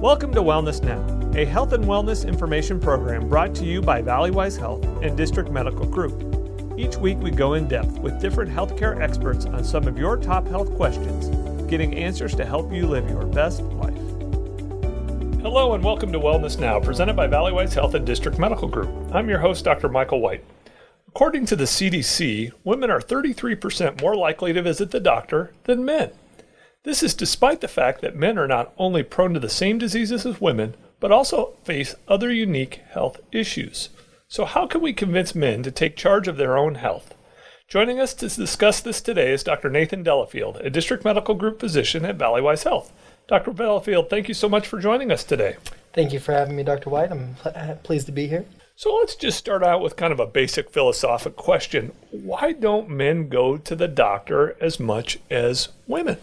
Welcome to Wellness Now, a health and wellness information program brought to you by Valleywise Health and District Medical Group. Each week, we go in depth with different healthcare experts on some of your top health questions, getting answers to help you live your best life. Hello, and welcome to Wellness Now, presented by Valleywise Health and District Medical Group. I'm your host, Dr. Michael White. According to the CDC, women are 33% more likely to visit the doctor than men. This is despite the fact that men are not only prone to the same diseases as women, but also face other unique health issues. So, how can we convince men to take charge of their own health? Joining us to discuss this today is Dr. Nathan Delafield, a district medical group physician at Valleywise Health. Dr. Delafield, thank you so much for joining us today. Thank you for having me, Dr. White. I'm uh, pleased to be here. So let's just start out with kind of a basic philosophic question. Why don't men go to the doctor as much as women?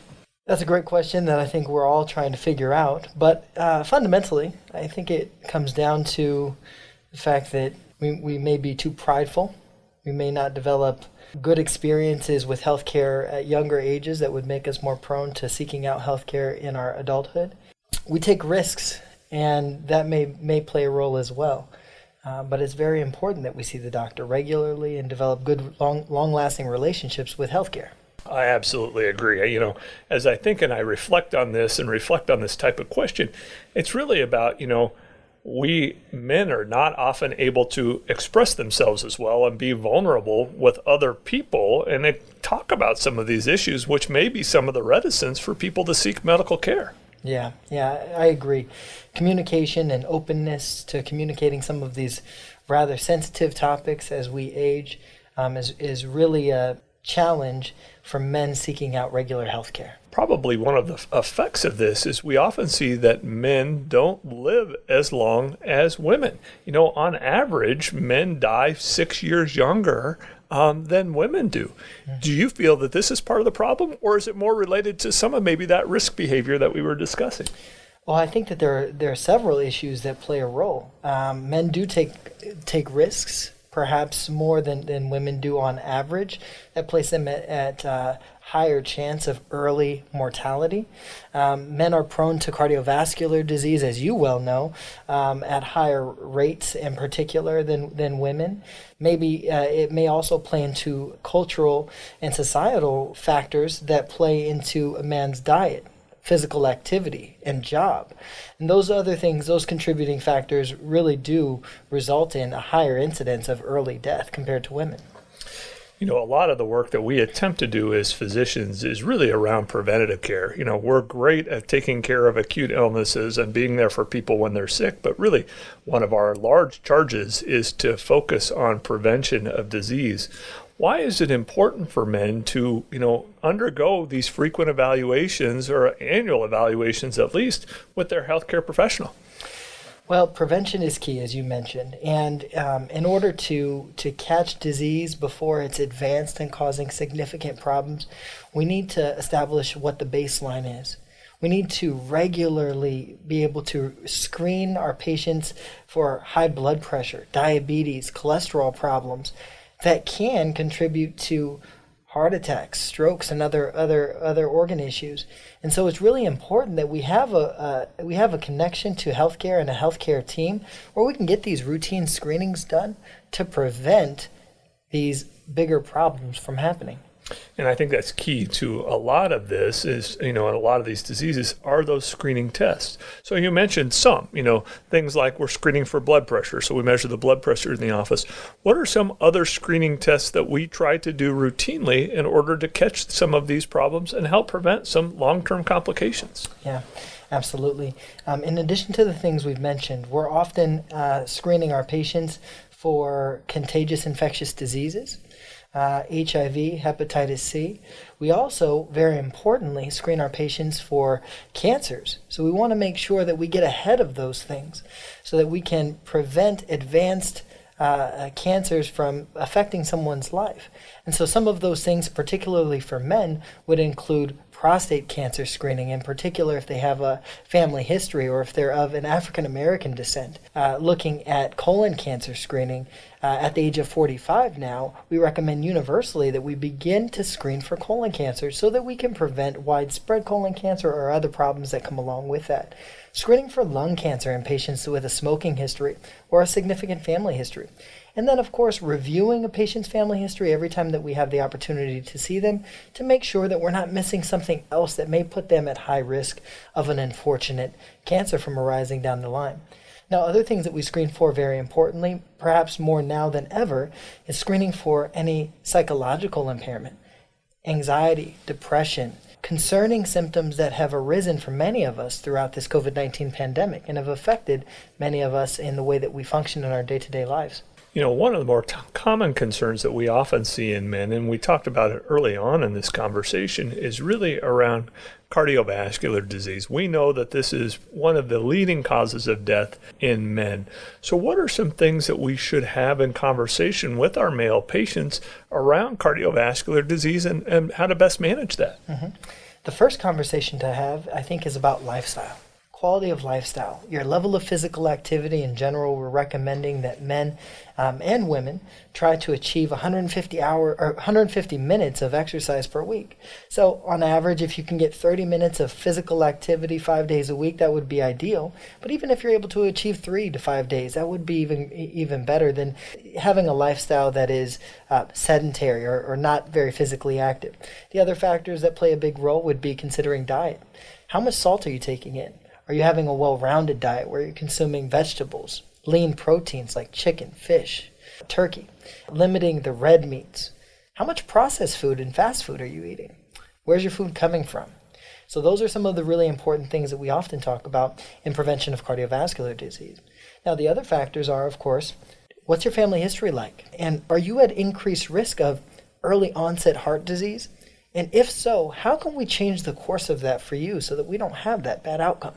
That's a great question that I think we're all trying to figure out. But uh, fundamentally, I think it comes down to the fact that we, we may be too prideful. We may not develop good experiences with healthcare at younger ages that would make us more prone to seeking out healthcare in our adulthood. We take risks, and that may, may play a role as well. Uh, but it's very important that we see the doctor regularly and develop good, long, long lasting relationships with healthcare. I absolutely agree. You know, as I think and I reflect on this and reflect on this type of question, it's really about, you know, we men are not often able to express themselves as well and be vulnerable with other people and they talk about some of these issues, which may be some of the reticence for people to seek medical care. Yeah, yeah, I agree. Communication and openness to communicating some of these rather sensitive topics as we age um, is, is really a challenge for men seeking out regular health care. Probably one of the effects of this is we often see that men don't live as long as women. You know, on average, men die six years younger um, than women do. Mm-hmm. Do you feel that this is part of the problem, or is it more related to some of maybe that risk behavior that we were discussing? Well, I think that there are, there are several issues that play a role. Um, men do take take risks perhaps more than, than women do on average. That places them at, at uh, higher chance of early mortality. Um, men are prone to cardiovascular disease, as you well know, um, at higher rates in particular than, than women. Maybe uh, it may also play into cultural and societal factors that play into a man's diet physical activity and job. And those other things, those contributing factors, really do result in a higher incidence of early death compared to women. You know, a lot of the work that we attempt to do as physicians is really around preventative care. You know, we're great at taking care of acute illnesses and being there for people when they're sick, but really one of our large charges is to focus on prevention of disease why is it important for men to, you know, undergo these frequent evaluations or annual evaluations at least with their healthcare professional? Well, prevention is key, as you mentioned, and um, in order to to catch disease before it's advanced and causing significant problems, we need to establish what the baseline is. We need to regularly be able to screen our patients for high blood pressure, diabetes, cholesterol problems, that can contribute to heart attacks, strokes, and other other other organ issues. And so it's really important that we have a we have a connection to healthcare and a healthcare team where we can get these routine screenings done to prevent these bigger problems from happening. And I think that's key to a lot of this is, you know, a lot of these diseases are those screening tests. So you mentioned some, you know, things like we're screening for blood pressure. So we measure the blood pressure in the office. What are some other screening tests that we try to do routinely in order to catch some of these problems and help prevent some long term complications? Yeah. Absolutely. Um, in addition to the things we've mentioned, we're often uh, screening our patients for contagious infectious diseases uh, HIV, hepatitis C. We also, very importantly, screen our patients for cancers. So we want to make sure that we get ahead of those things so that we can prevent advanced uh, uh, cancers from affecting someone's life. And so some of those things, particularly for men, would include prostate cancer screening, in particular if they have a family history or if they're of an African American descent. Uh, looking at colon cancer screening uh, at the age of 45 now, we recommend universally that we begin to screen for colon cancer so that we can prevent widespread colon cancer or other problems that come along with that. Screening for lung cancer in patients with a smoking history or a significant family history. And then, of course, reviewing a patient's family history every time that we have the opportunity to see them to make sure that we're not missing something else that may put them at high risk of an unfortunate cancer from arising down the line. Now, other things that we screen for very importantly, perhaps more now than ever, is screening for any psychological impairment, anxiety, depression, concerning symptoms that have arisen for many of us throughout this COVID 19 pandemic and have affected many of us in the way that we function in our day to day lives. You know, one of the more t- common concerns that we often see in men, and we talked about it early on in this conversation, is really around cardiovascular disease. We know that this is one of the leading causes of death in men. So, what are some things that we should have in conversation with our male patients around cardiovascular disease and, and how to best manage that? Mm-hmm. The first conversation to have, I think, is about lifestyle quality of lifestyle, your level of physical activity in general. We're recommending that men um, and women try to achieve 150 hour or 150 minutes of exercise per week. So, on average, if you can get 30 minutes of physical activity five days a week, that would be ideal. But even if you're able to achieve three to five days, that would be even even better than having a lifestyle that is uh, sedentary or, or not very physically active. The other factors that play a big role would be considering diet. How much salt are you taking in? Are you having a well rounded diet where you're consuming vegetables, lean proteins like chicken, fish, turkey, limiting the red meats? How much processed food and fast food are you eating? Where's your food coming from? So, those are some of the really important things that we often talk about in prevention of cardiovascular disease. Now, the other factors are, of course, what's your family history like? And are you at increased risk of early onset heart disease? And if so, how can we change the course of that for you so that we don't have that bad outcome?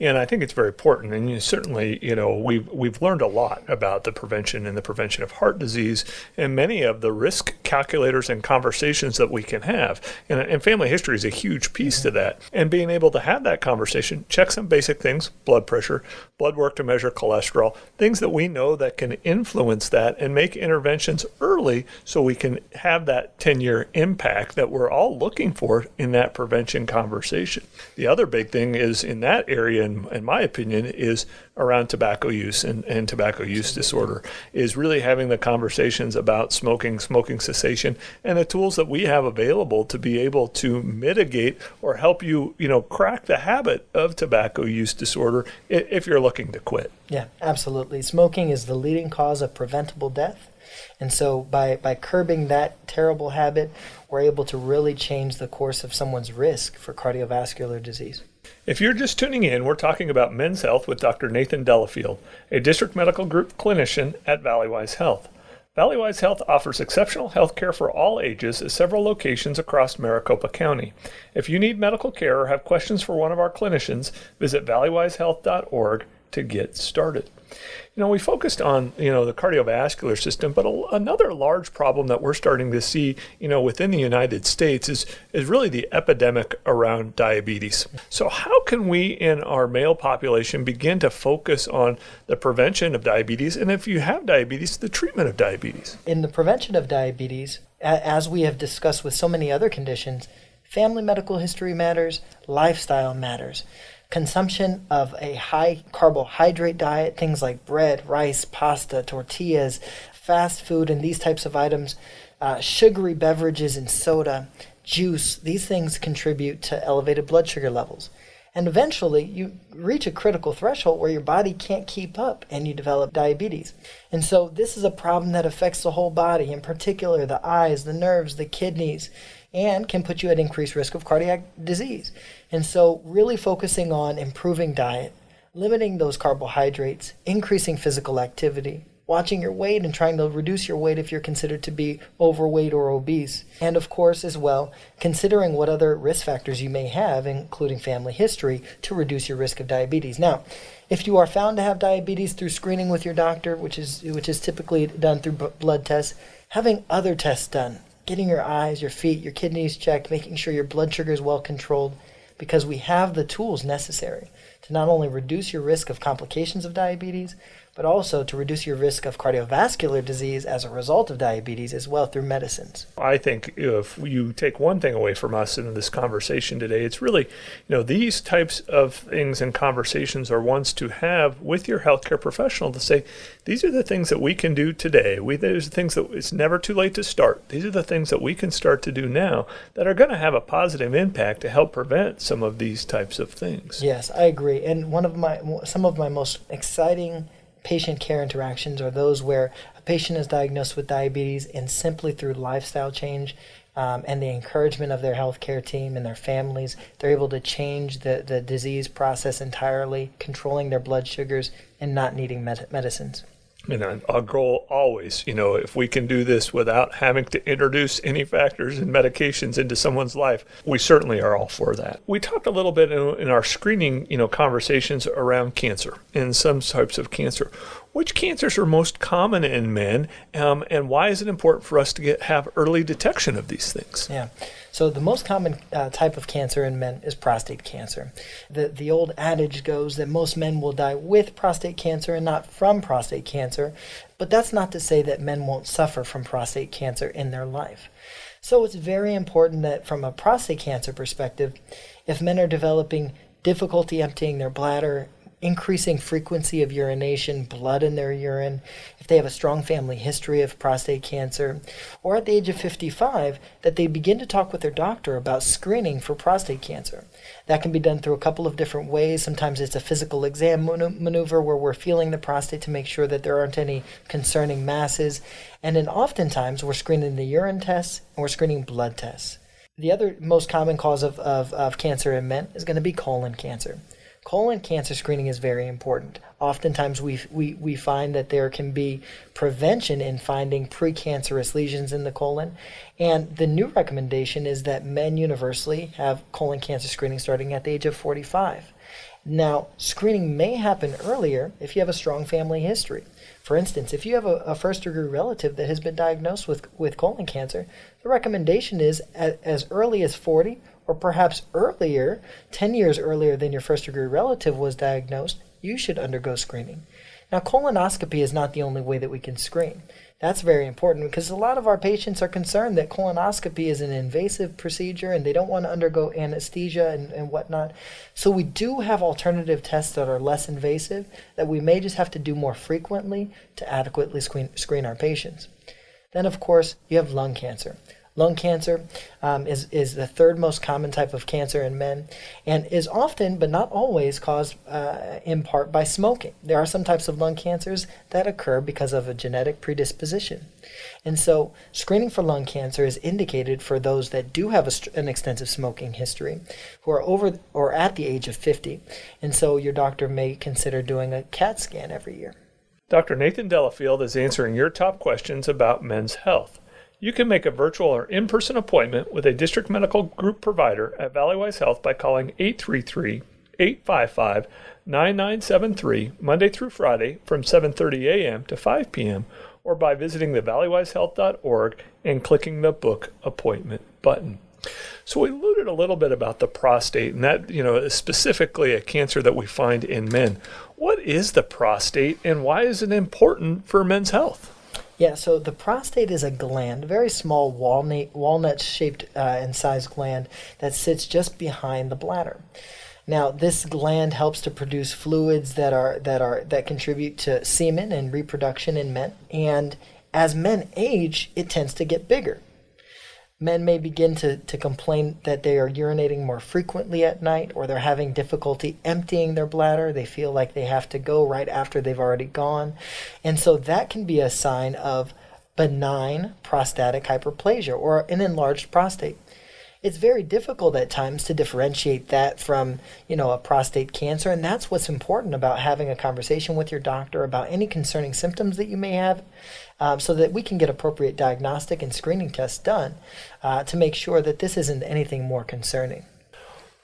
And I think it's very important. And you certainly, you know, we've we've learned a lot about the prevention and the prevention of heart disease, and many of the risk calculators and conversations that we can have. And, and family history is a huge piece mm-hmm. to that. And being able to have that conversation, check some basic things: blood pressure, blood work to measure cholesterol, things that we know that can influence that, and make interventions early so we can have that 10-year impact that we're all looking for in that prevention conversation. The other big thing is in that area in, in my opinion, is around tobacco use and, and tobacco use disorder, is really having the conversations about smoking, smoking cessation, and the tools that we have available to be able to mitigate or help you, you know, crack the habit of tobacco use disorder if you're looking to quit. Yeah, absolutely. Smoking is the leading cause of preventable death. And so by, by curbing that terrible habit, we're able to really change the course of someone's risk for cardiovascular disease. If you're just tuning in, we're talking about men's health with Dr. Nathan Delafield, a district medical group clinician at Valleywise Health. Valleywise Health offers exceptional health care for all ages at several locations across Maricopa County. If you need medical care or have questions for one of our clinicians, visit valleywisehealth.org to get started. You know, we focused on, you know, the cardiovascular system, but a, another large problem that we're starting to see, you know, within the United States is is really the epidemic around diabetes. So how can we in our male population begin to focus on the prevention of diabetes and if you have diabetes, the treatment of diabetes? In the prevention of diabetes, as we have discussed with so many other conditions, family medical history matters, lifestyle matters consumption of a high carbohydrate diet, things like bread, rice, pasta, tortillas, fast food, and these types of items, uh, sugary beverages and soda, juice, these things contribute to elevated blood sugar levels. And eventually, you reach a critical threshold where your body can't keep up and you develop diabetes. And so, this is a problem that affects the whole body, in particular the eyes, the nerves, the kidneys, and can put you at increased risk of cardiac disease. And so, really focusing on improving diet, limiting those carbohydrates, increasing physical activity, watching your weight and trying to reduce your weight if you're considered to be overweight or obese. And of course, as well, considering what other risk factors you may have, including family history, to reduce your risk of diabetes. Now, if you are found to have diabetes through screening with your doctor, which is which is typically done through blood tests, having other tests done getting your eyes, your feet, your kidneys checked, making sure your blood sugar is well controlled, because we have the tools necessary to not only reduce your risk of complications of diabetes, but also to reduce your risk of cardiovascular disease as a result of diabetes as well through medicines. I think if you take one thing away from us in this conversation today, it's really, you know, these types of things and conversations are ones to have with your healthcare professional to say, these are the things that we can do today. We, these are the things that it's never too late to start. These are the things that we can start to do now that are going to have a positive impact to help prevent some of these types of things. Yes, I agree. And one of my, some of my most exciting patient care interactions are those where a patient is diagnosed with diabetes and simply through lifestyle change um, and the encouragement of their healthcare team and their families, they're able to change the, the disease process entirely, controlling their blood sugars and not needing med- medicines. And our goal always, you know, if we can do this without having to introduce any factors and medications into someone's life, we certainly are all for that. We talked a little bit in, in our screening, you know, conversations around cancer and some types of cancer. Which cancers are most common in men, um, and why is it important for us to get have early detection of these things? Yeah. So the most common uh, type of cancer in men is prostate cancer. The the old adage goes that most men will die with prostate cancer and not from prostate cancer, but that's not to say that men won't suffer from prostate cancer in their life. So it's very important that from a prostate cancer perspective, if men are developing difficulty emptying their bladder, increasing frequency of urination, blood in their urine, if they have a strong family history of prostate cancer, or at the age of 55, that they begin to talk with their doctor about screening for prostate cancer. That can be done through a couple of different ways. Sometimes it's a physical exam maneuver where we're feeling the prostate to make sure that there aren't any concerning masses. And then oftentimes we're screening the urine tests and we're screening blood tests. The other most common cause of, of, of cancer in men is going to be colon cancer colon cancer screening is very important. Oftentimes, we, we, we find that there can be prevention in finding precancerous lesions in the colon. And the new recommendation is that men universally have colon cancer screening starting at the age of 45. Now, screening may happen earlier if you have a strong family history. For instance, if you have a, a first degree relative that has been diagnosed with, with colon cancer, the recommendation is as, as early as 40 or perhaps earlier, 10 years earlier than your first degree relative was diagnosed, you should undergo screening. Now, colonoscopy is not the only way that we can screen. That's very important because a lot of our patients are concerned that colonoscopy is an invasive procedure and they don't want to undergo anesthesia and, and whatnot. So, we do have alternative tests that are less invasive that we may just have to do more frequently to adequately screen, screen our patients. Then, of course, you have lung cancer. Lung cancer um, is, is the third most common type of cancer in men and is often, but not always, caused uh, in part by smoking. There are some types of lung cancers that occur because of a genetic predisposition. And so, screening for lung cancer is indicated for those that do have a, an extensive smoking history, who are over or at the age of 50. And so, your doctor may consider doing a CAT scan every year. Dr. Nathan Delafield is answering your top questions about men's health. You can make a virtual or in person appointment with a district medical group provider at Valleywise Health by calling 833 855 9973 Monday through Friday from 7:30 a.m. to 5 p.m. or by visiting the valleywisehealth.org and clicking the book appointment button. So we alluded a little bit about the prostate and that, you know, is specifically a cancer that we find in men. What is the prostate and why is it important for men's health? Yeah, so the prostate is a gland, very small walnut, shaped uh, and sized gland that sits just behind the bladder. Now, this gland helps to produce fluids that are that are that contribute to semen and reproduction in men. And as men age, it tends to get bigger men may begin to, to complain that they are urinating more frequently at night or they're having difficulty emptying their bladder. They feel like they have to go right after they've already gone. And so that can be a sign of benign prostatic hyperplasia or an enlarged prostate it's very difficult at times to differentiate that from you know a prostate cancer and that's what's important about having a conversation with your doctor about any concerning symptoms that you may have um, so that we can get appropriate diagnostic and screening tests done uh, to make sure that this isn't anything more concerning.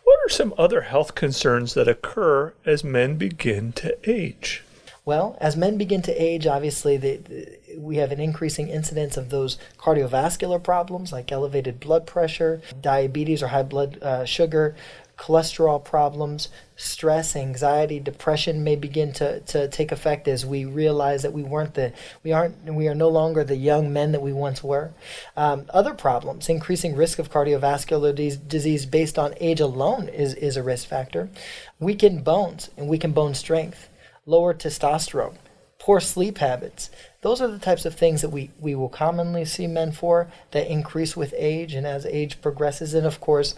What are some other health concerns that occur as men begin to age? Well, as men begin to age, obviously, the, the, we have an increasing incidence of those cardiovascular problems like elevated blood pressure, diabetes or high blood uh, sugar, cholesterol problems, stress, anxiety, depression may begin to, to take effect as we realize that we weren't the we aren't we are no longer the young men that we once were. Um, other problems, increasing risk of cardiovascular disease based on age alone is, is a risk factor. Weakened bones and weakened bone strength, lower testosterone, poor sleep habits. Those are the types of things that we, we will commonly see men for that increase with age and as age progresses. And of course,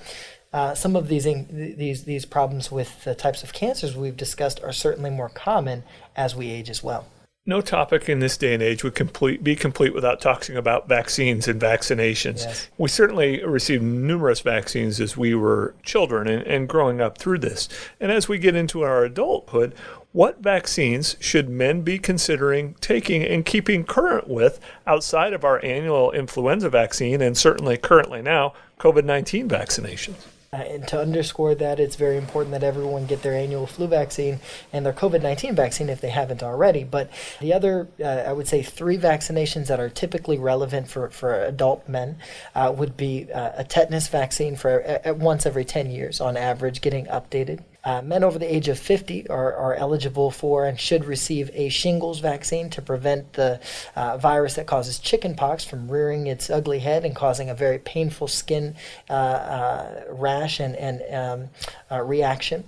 uh, some of these, in, these, these problems with the types of cancers we've discussed are certainly more common as we age as well. No topic in this day and age would complete, be complete without talking about vaccines and vaccinations. Yes. We certainly received numerous vaccines as we were children and, and growing up through this. And as we get into our adulthood, what vaccines should men be considering taking and keeping current with outside of our annual influenza vaccine and certainly currently now COVID 19 vaccinations? Uh, and to underscore that, it's very important that everyone get their annual flu vaccine and their COVID 19 vaccine if they haven't already. But the other, uh, I would say, three vaccinations that are typically relevant for, for adult men uh, would be uh, a tetanus vaccine for uh, once every 10 years on average, getting updated. Uh, men over the age of 50 are, are eligible for and should receive a shingles vaccine to prevent the uh, virus that causes chickenpox from rearing its ugly head and causing a very painful skin uh, uh rash and, and um, uh, reaction.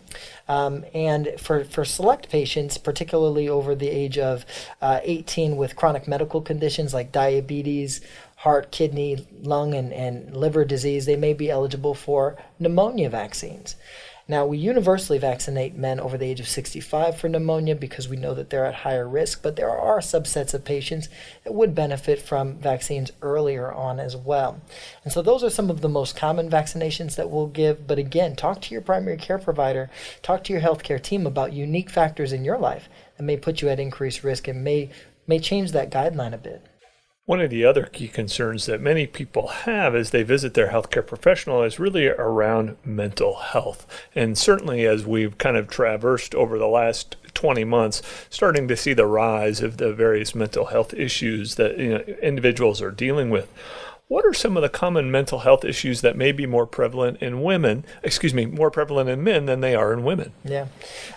Um, and for, for select patients, particularly over the age of uh, 18 with chronic medical conditions like diabetes, heart, kidney, lung, and, and liver disease, they may be eligible for pneumonia vaccines. Now, we universally vaccinate men over the age of 65 for pneumonia because we know that they're at higher risk, but there are subsets of patients that would benefit from vaccines earlier on as well. And so, those are some of the most common vaccinations that we'll give. But again, talk to your primary care provider, talk to your healthcare team about unique factors in your life that may put you at increased risk and may, may change that guideline a bit. One of the other key concerns that many people have as they visit their healthcare professional is really around mental health. And certainly, as we've kind of traversed over the last 20 months, starting to see the rise of the various mental health issues that you know, individuals are dealing with. What are some of the common mental health issues that may be more prevalent in women, excuse me, more prevalent in men than they are in women? Yeah.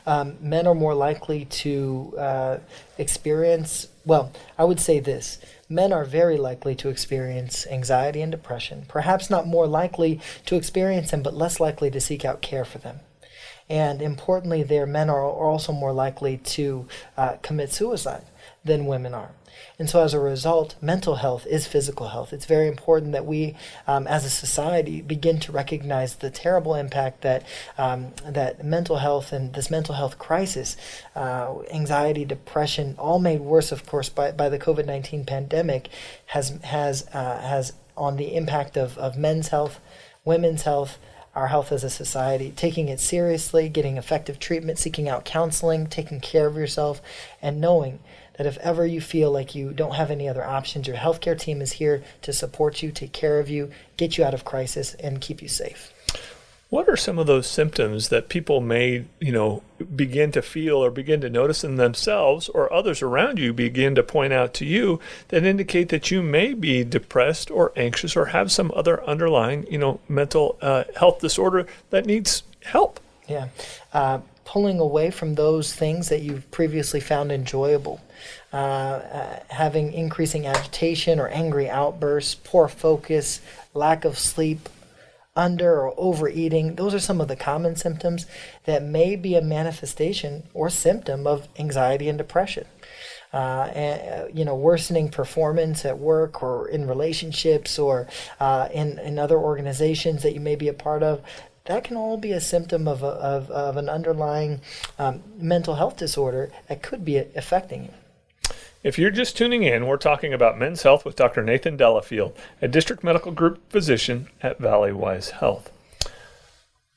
Um, men are more likely to uh, experience, well, I would say this men are very likely to experience anxiety and depression, perhaps not more likely to experience them, but less likely to seek out care for them. And importantly, their men are also more likely to uh, commit suicide than women are. And so, as a result, mental health is physical health. It's very important that we, um, as a society, begin to recognize the terrible impact that um, that mental health and this mental health crisis, uh, anxiety, depression, all made worse, of course, by, by the COVID nineteen pandemic, has has uh, has on the impact of, of men's health, women's health, our health as a society, taking it seriously, getting effective treatment, seeking out counseling, taking care of yourself, and knowing that if ever you feel like you don't have any other options, your healthcare team is here to support you, take care of you, get you out of crisis, and keep you safe. What are some of those symptoms that people may, you know, begin to feel or begin to notice in themselves or others around you begin to point out to you that indicate that you may be depressed or anxious or have some other underlying, you know, mental uh, health disorder that needs help? Yeah. Uh, pulling away from those things that you've previously found enjoyable. Uh, uh, having increasing agitation or angry outbursts, poor focus, lack of sleep, under or overeating. Those are some of the common symptoms that may be a manifestation or symptom of anxiety and depression. Uh, and, you know, worsening performance at work or in relationships or uh, in, in other organizations that you may be a part of that can all be a symptom of, a, of, of an underlying um, mental health disorder that could be affecting you. If you're just tuning in, we're talking about men's health with Dr. Nathan Delafield, a district medical group physician at Valleywise Health.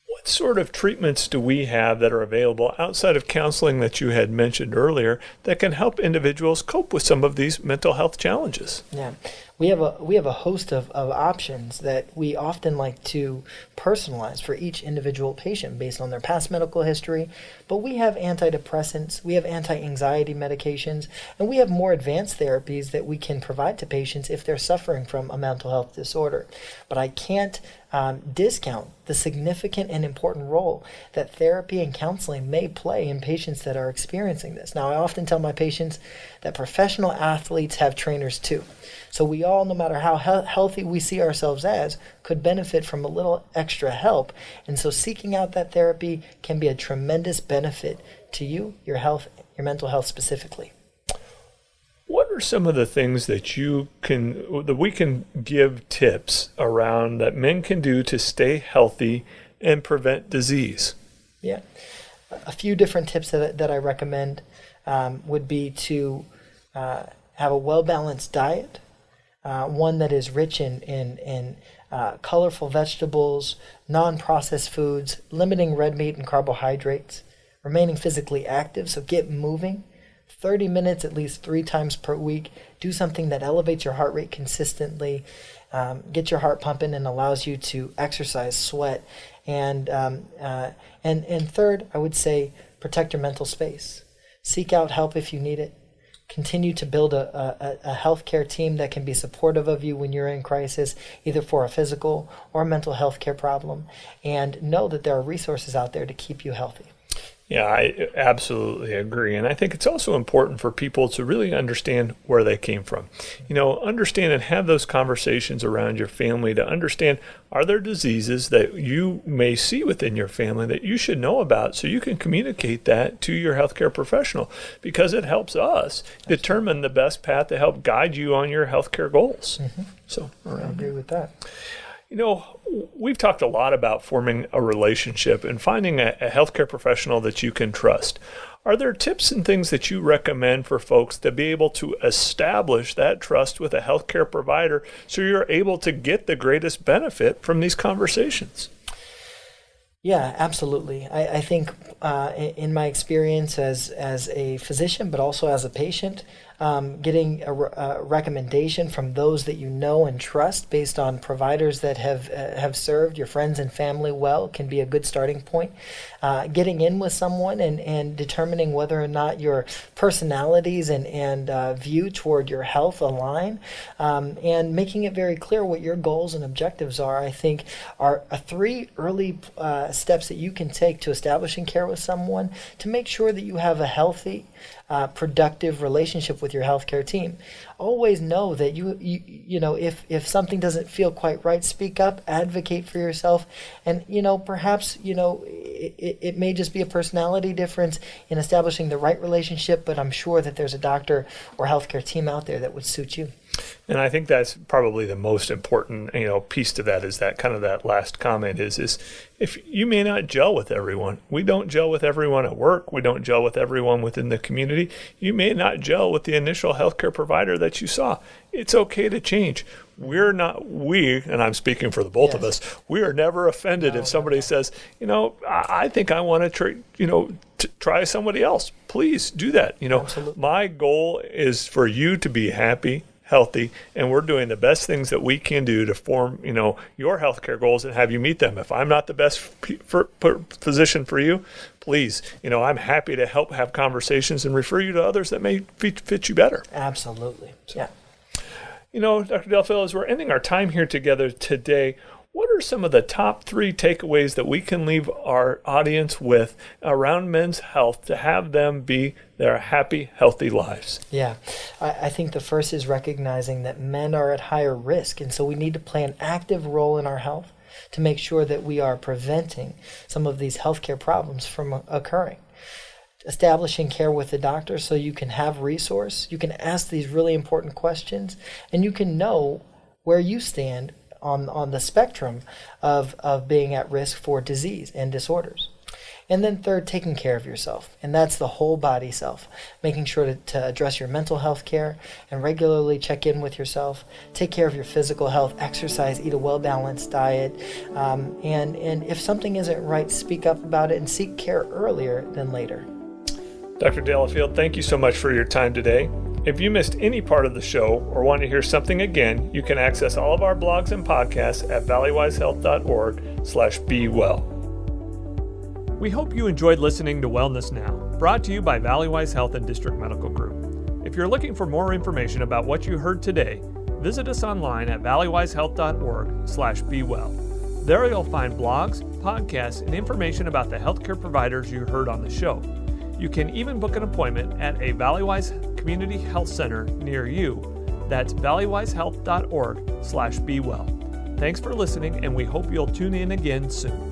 What sort of treatments do we have that are available outside of counseling that you had mentioned earlier that can help individuals cope with some of these mental health challenges? Yeah. we have a we have a host of, of options that we often like to personalize for each individual patient based on their past medical history. But we have antidepressants, we have anti-anxiety medications, and we have more advanced therapies that we can provide to patients if they're suffering from a mental health disorder. But I can't um, discount the significant and important role that therapy and counseling may play in patients that are experiencing this. Now, I often tell my patients that professional athletes have trainers too. So we all, no matter how he- healthy we see ourselves as, could benefit from a little extra help. And so seeking out that therapy can be a tremendous benefit to you, your health, your mental health specifically. What are some of the things that you can that we can give tips around that men can do to stay healthy and prevent disease? Yeah, a few different tips that that I recommend um, would be to uh, have a well balanced diet, uh, one that is rich in in in uh, colorful vegetables, non processed foods, limiting red meat and carbohydrates, remaining physically active, so get moving 30 minutes at least three times per week. Do something that elevates your heart rate consistently, um, get your heart pumping, and allows you to exercise, sweat. And, um, uh, and, and third, I would say protect your mental space. Seek out help if you need it. Continue to build a, a, a healthcare team that can be supportive of you when you're in crisis, either for a physical or mental health care problem. And know that there are resources out there to keep you healthy. Yeah, I absolutely agree. And I think it's also important for people to really understand where they came from. You know, understand and have those conversations around your family to understand are there diseases that you may see within your family that you should know about so you can communicate that to your healthcare professional because it helps us determine the best path to help guide you on your healthcare goals. Mm-hmm. So, I agree with that. You know, we've talked a lot about forming a relationship and finding a, a, healthcare professional that you can trust. Are there tips and things that you recommend for folks to be able to establish that trust with a healthcare provider so you're able to get the greatest benefit from these conversations? Yeah, absolutely. I, I think uh, in my experience as as a physician, but also as a patient, um, getting a, a, recommendation from those that you know and trust based on providers that have uh, have served your friends and family well can be a good starting point. Uh, getting in with someone and, and determining whether or not your personalities and, and uh, view toward your health align um, and making it very clear what your goals and objectives are, I think, are three early uh, steps that you can take to establishing care with someone to make sure that you have a healthy uh, productive relationship with your healthcare team. Always know that you, you you know if if something doesn't feel quite right, speak up, advocate for yourself, and you know perhaps you know it, it may just be a personality difference in establishing the right relationship, but I'm sure that there's a doctor or healthcare team out there that would suit you. And I think that's probably the most important, you know, piece to that is that kind of that last comment is is if you may not gel with everyone. We don't gel with everyone at work. We don't gel with everyone within the community. You may not gel with the initial healthcare provider that you saw. It's okay to change. We're not we, and I'm speaking for the both yes. of us. We are never offended no, if somebody no. says, you know, I, I think I want to try, you know, t- try somebody else. Please do that. You know, Absolutely. my goal is for you to be happy healthy and we're doing the best things that we can do to form you know your healthcare goals and have you meet them. If i'm not the best for, for, physician for you please you know i'm happy to help have conversations and refer you to others that may fit, fit you better. Absolutely. So, yeah you know dr Delafield as we're ending our time here together today what are some of the top three takeaways that we can leave our audience with around men's health to have them be their happy, healthy lives? Yeah, I, I, think the first is recognizing that men are at higher risk, and so we need to play an active role in our health to make sure that we are preventing some of these healthcare problems from occurring. Establishing care with the doctor so you can have resource. You can ask these really important questions and you can know where you stand on, on the spectrum of, of being at risk for disease and disorders. And then third, taking care of yourself. And that's the whole body self. Making sure to, to address your mental health care and regularly check in with yourself. Take care of your physical health, exercise, eat a well balanced diet. Um, and, and if something isn't right, speak up about it and seek care earlier than later. Dr. Delafield, thank you so much for your time today. If you missed any part of the show or want to hear something again, you can access all of our blogs and podcasts at valleywisehealth.org slash be well. We hope you enjoyed listening to Wellness Now, brought to you by Valleywise Health and District Medical Group. If you're looking for more information about what you heard today, visit us online at valleywisehealth.org slash be well. There you'll find blogs, podcasts, and information about the healthcare providers you heard on the show. You can even book an appointment at a Valleywise Community Health Center near you. That's valleywisehealth.org slash be well. Thanks for listening, and we hope you'll tune in again soon.